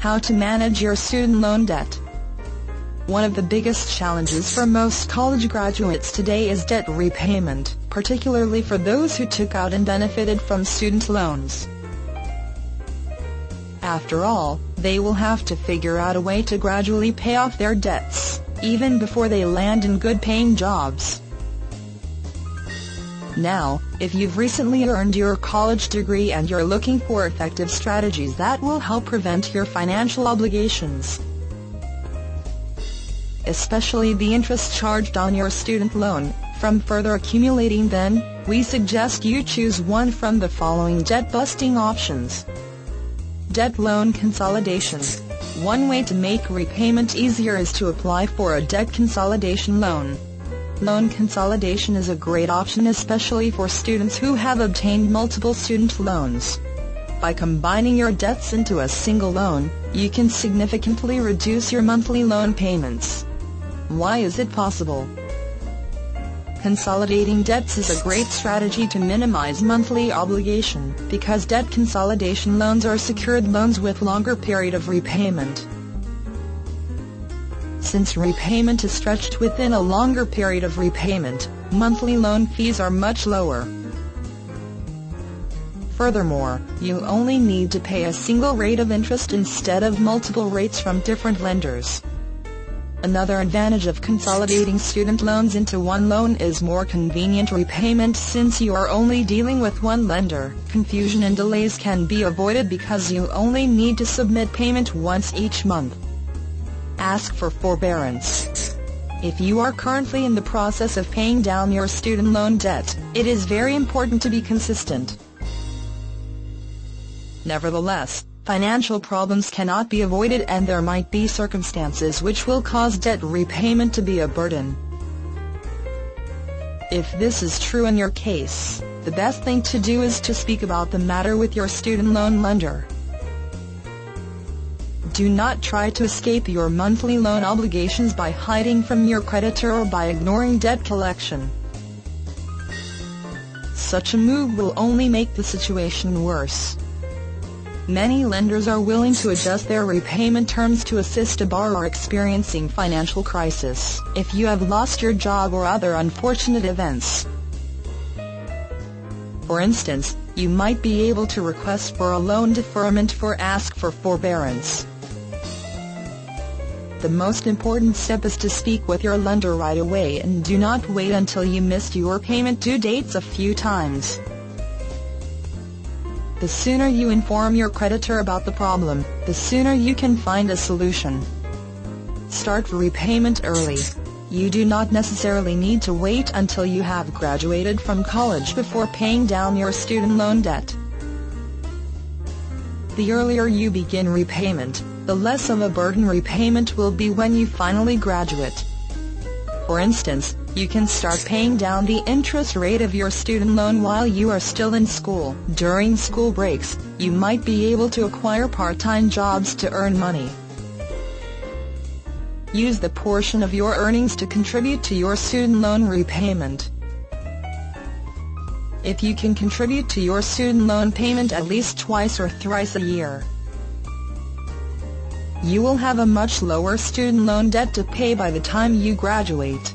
How to manage your student loan debt. One of the biggest challenges for most college graduates today is debt repayment, particularly for those who took out and benefited from student loans. After all, they will have to figure out a way to gradually pay off their debts, even before they land in good paying jobs. Now, if you've recently earned your college degree and you're looking for effective strategies that will help prevent your financial obligations, especially the interest charged on your student loan, from further accumulating then, we suggest you choose one from the following debt-busting options. Debt loan consolidation. One way to make repayment easier is to apply for a debt consolidation loan. Loan consolidation is a great option especially for students who have obtained multiple student loans. By combining your debts into a single loan, you can significantly reduce your monthly loan payments. Why is it possible? Consolidating debts is a great strategy to minimize monthly obligation, because debt consolidation loans are secured loans with longer period of repayment. Since repayment is stretched within a longer period of repayment, monthly loan fees are much lower. Furthermore, you only need to pay a single rate of interest instead of multiple rates from different lenders. Another advantage of consolidating student loans into one loan is more convenient repayment since you are only dealing with one lender. Confusion and delays can be avoided because you only need to submit payment once each month. Ask for forbearance. If you are currently in the process of paying down your student loan debt, it is very important to be consistent. Nevertheless, Financial problems cannot be avoided and there might be circumstances which will cause debt repayment to be a burden. If this is true in your case, the best thing to do is to speak about the matter with your student loan lender. Do not try to escape your monthly loan obligations by hiding from your creditor or by ignoring debt collection. Such a move will only make the situation worse. Many lenders are willing to adjust their repayment terms to assist a borrower experiencing financial crisis if you have lost your job or other unfortunate events. For instance, you might be able to request for a loan deferment or ask for forbearance. The most important step is to speak with your lender right away and do not wait until you missed your payment due dates a few times. The sooner you inform your creditor about the problem, the sooner you can find a solution. Start repayment early. You do not necessarily need to wait until you have graduated from college before paying down your student loan debt. The earlier you begin repayment, the less of a burden repayment will be when you finally graduate. For instance, you can start paying down the interest rate of your student loan while you are still in school. During school breaks, you might be able to acquire part-time jobs to earn money. Use the portion of your earnings to contribute to your student loan repayment. If you can contribute to your student loan payment at least twice or thrice a year, you will have a much lower student loan debt to pay by the time you graduate.